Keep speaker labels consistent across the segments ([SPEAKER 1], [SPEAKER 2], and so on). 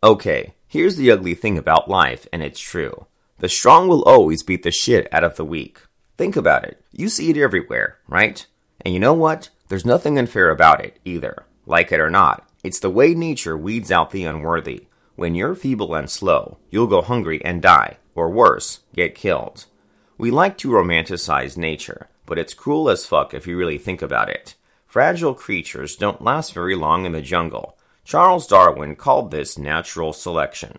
[SPEAKER 1] Okay, here's the ugly thing about life, and it's true. The strong will always beat the shit out of the weak. Think about it. You see it everywhere, right? And you know what? There's nothing unfair about it, either. Like it or not, it's the way nature weeds out the unworthy. When you're feeble and slow, you'll go hungry and die, or worse, get killed. We like to romanticize nature, but it's cruel as fuck if you really think about it. Fragile creatures don't last very long in the jungle. Charles Darwin called this natural selection.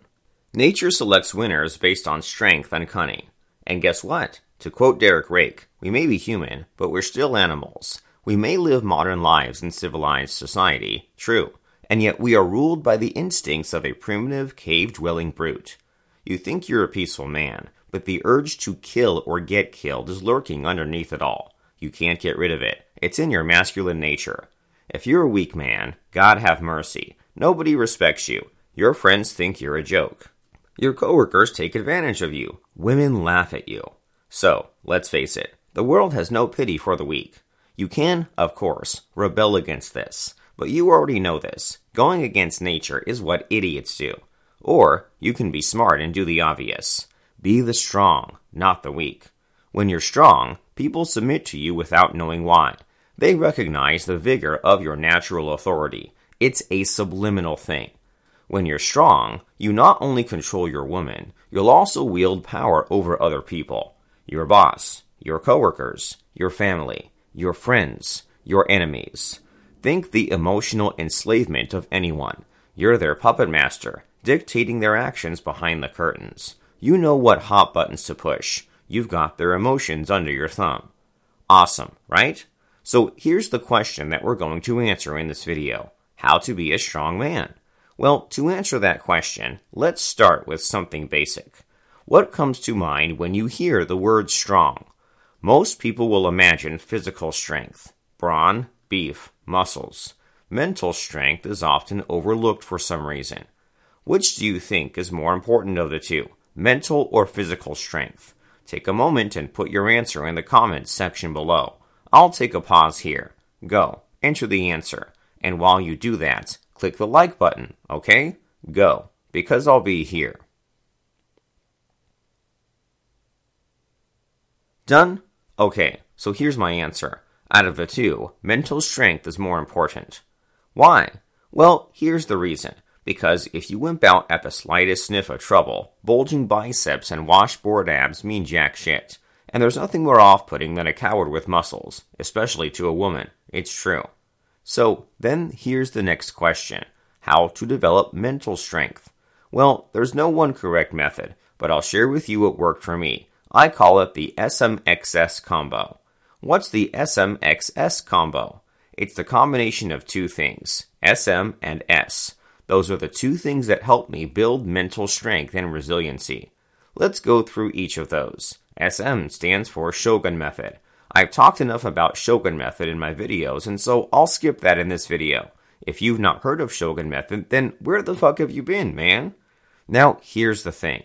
[SPEAKER 1] Nature selects winners based on strength and cunning. And guess what? To quote Derek Rake, we may be human, but we're still animals. We may live modern lives in civilized society, true, and yet we are ruled by the instincts of a primitive, cave dwelling brute. You think you're a peaceful man, but the urge to kill or get killed is lurking underneath it all. You can't get rid of it. It's in your masculine nature. If you're a weak man, God have mercy. Nobody respects you. Your friends think you're a joke. Your coworkers take advantage of you. Women laugh at you. So, let's face it, the world has no pity for the weak. You can, of course, rebel against this, but you already know this. Going against nature is what idiots do. Or, you can be smart and do the obvious. Be the strong, not the weak. When you're strong, people submit to you without knowing why. They recognize the vigor of your natural authority. It's a subliminal thing. When you're strong, you not only control your woman, you'll also wield power over other people. Your boss, your coworkers, your family your friends, your enemies. Think the emotional enslavement of anyone. You're their puppet master, dictating their actions behind the curtains. You know what hot buttons to push. You've got their emotions under your thumb. Awesome, right? So here's the question that we're going to answer in this video. How to be a strong man? Well, to answer that question, let's start with something basic. What comes to mind when you hear the word strong? Most people will imagine physical strength brawn, beef, muscles. Mental strength is often overlooked for some reason. Which do you think is more important of the two, mental or physical strength? Take a moment and put your answer in the comments section below. I'll take a pause here. Go, enter the answer. And while you do that, click the like button, okay? Go, because I'll be here. Done? Okay, so here's my answer. Out of the two, mental strength is more important. Why? Well, here's the reason. Because if you wimp out at the slightest sniff of trouble, bulging biceps and washboard abs mean jack shit. And there's nothing more off putting than a coward with muscles, especially to a woman. It's true. So, then here's the next question How to develop mental strength? Well, there's no one correct method, but I'll share with you what worked for me. I call it the SMXS combo. What's the SMXS combo? It's the combination of two things, SM and S. Those are the two things that help me build mental strength and resiliency. Let's go through each of those. SM stands for Shogun Method. I've talked enough about Shogun Method in my videos, and so I'll skip that in this video. If you've not heard of Shogun Method, then where the fuck have you been, man? Now, here's the thing.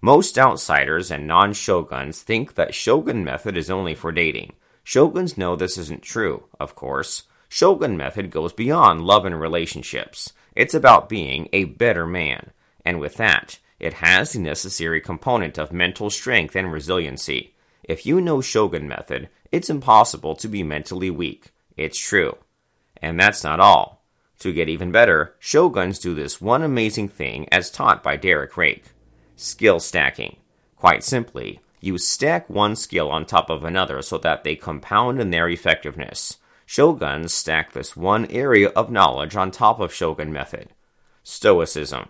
[SPEAKER 1] Most outsiders and non shoguns think that shogun method is only for dating. Shoguns know this isn't true, of course. Shogun method goes beyond love and relationships. It's about being a better man. And with that, it has the necessary component of mental strength and resiliency. If you know Shogun method, it's impossible to be mentally weak. It's true. And that's not all. To get even better, shoguns do this one amazing thing as taught by Derek Rake skill stacking. Quite simply, you stack one skill on top of another so that they compound in their effectiveness. Shoguns stack this one area of knowledge on top of Shogun method. Stoicism.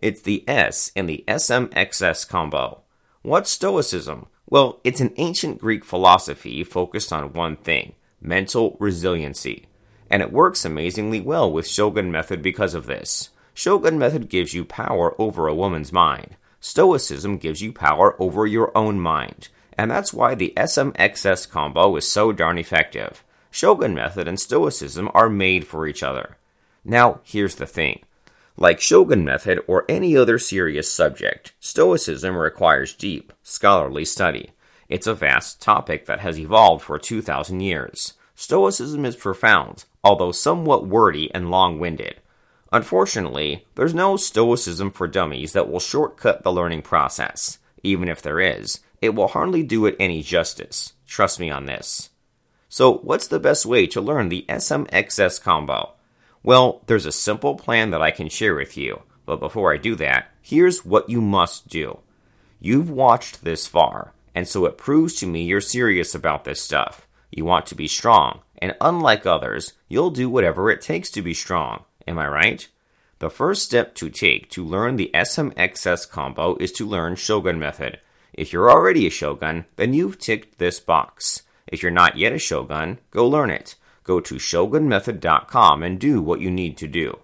[SPEAKER 1] It's the S in the SMXS combo. What's Stoicism? Well, it's an ancient Greek philosophy focused on one thing mental resiliency. And it works amazingly well with Shogun method because of this. Shogun method gives you power over a woman's mind. Stoicism gives you power over your own mind, and that's why the SMXS combo is so darn effective. Shogun method and Stoicism are made for each other. Now, here's the thing. Like Shogun method or any other serious subject, Stoicism requires deep, scholarly study. It's a vast topic that has evolved for 2,000 years. Stoicism is profound, although somewhat wordy and long winded. Unfortunately, there's no Stoicism for Dummies that will shortcut the learning process. Even if there is, it will hardly do it any justice. Trust me on this. So, what's the best way to learn the SMXS combo? Well, there's a simple plan that I can share with you, but before I do that, here's what you must do. You've watched this far, and so it proves to me you're serious about this stuff. You want to be strong, and unlike others, you'll do whatever it takes to be strong. Am I right? The first step to take to learn the SMXS combo is to learn Shogun method. If you're already a Shogun, then you've ticked this box. If you're not yet a Shogun, go learn it. Go to shogunmethod.com and do what you need to do.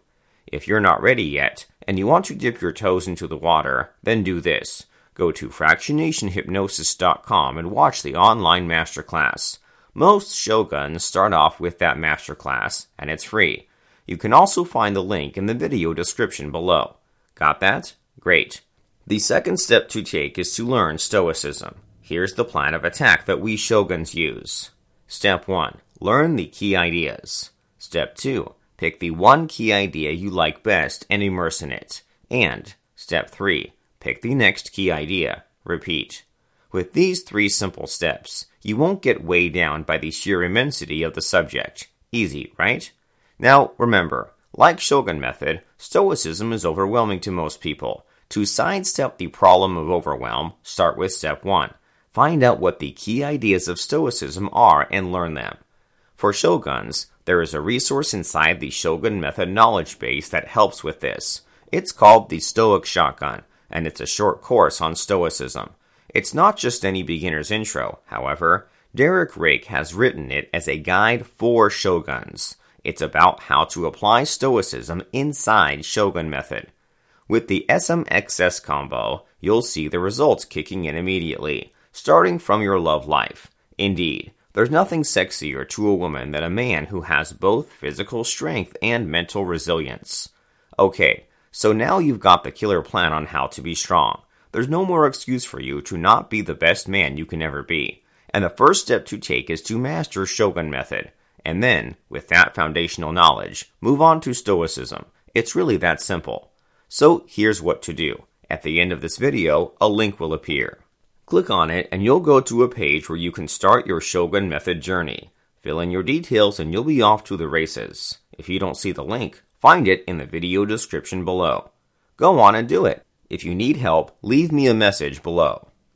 [SPEAKER 1] If you're not ready yet, and you want to dip your toes into the water, then do this. Go to fractionationhypnosis.com and watch the online masterclass. Most shoguns start off with that masterclass, and it's free. You can also find the link in the video description below. Got that? Great. The second step to take is to learn Stoicism. Here's the plan of attack that we shoguns use. Step 1. Learn the key ideas. Step 2. Pick the one key idea you like best and immerse in it. And step 3. Pick the next key idea. Repeat. With these three simple steps, you won't get weighed down by the sheer immensity of the subject. Easy, right? Now, remember, like Shogun Method, Stoicism is overwhelming to most people. To sidestep the problem of overwhelm, start with step 1 Find out what the key ideas of Stoicism are and learn them. For shoguns, there is a resource inside the Shogun Method knowledge base that helps with this. It's called the Stoic Shotgun, and it's a short course on Stoicism. It's not just any beginner's intro, however. Derek Rake has written it as a guide for shoguns. It's about how to apply Stoicism inside Shogun Method. With the SMXS combo, you'll see the results kicking in immediately starting from your love life. Indeed, there's nothing sexier to a woman than a man who has both physical strength and mental resilience. Okay, so now you've got the killer plan on how to be strong. There's no more excuse for you to not be the best man you can ever be. And the first step to take is to master Shogun Method. And then, with that foundational knowledge, move on to Stoicism. It's really that simple. So here's what to do. At the end of this video, a link will appear. Click on it and you'll go to a page where you can start your Shogun Method journey. Fill in your details and you'll be off to the races. If you don't see the link, find it in the video description below. Go on and do it. If you need help, leave me a message below.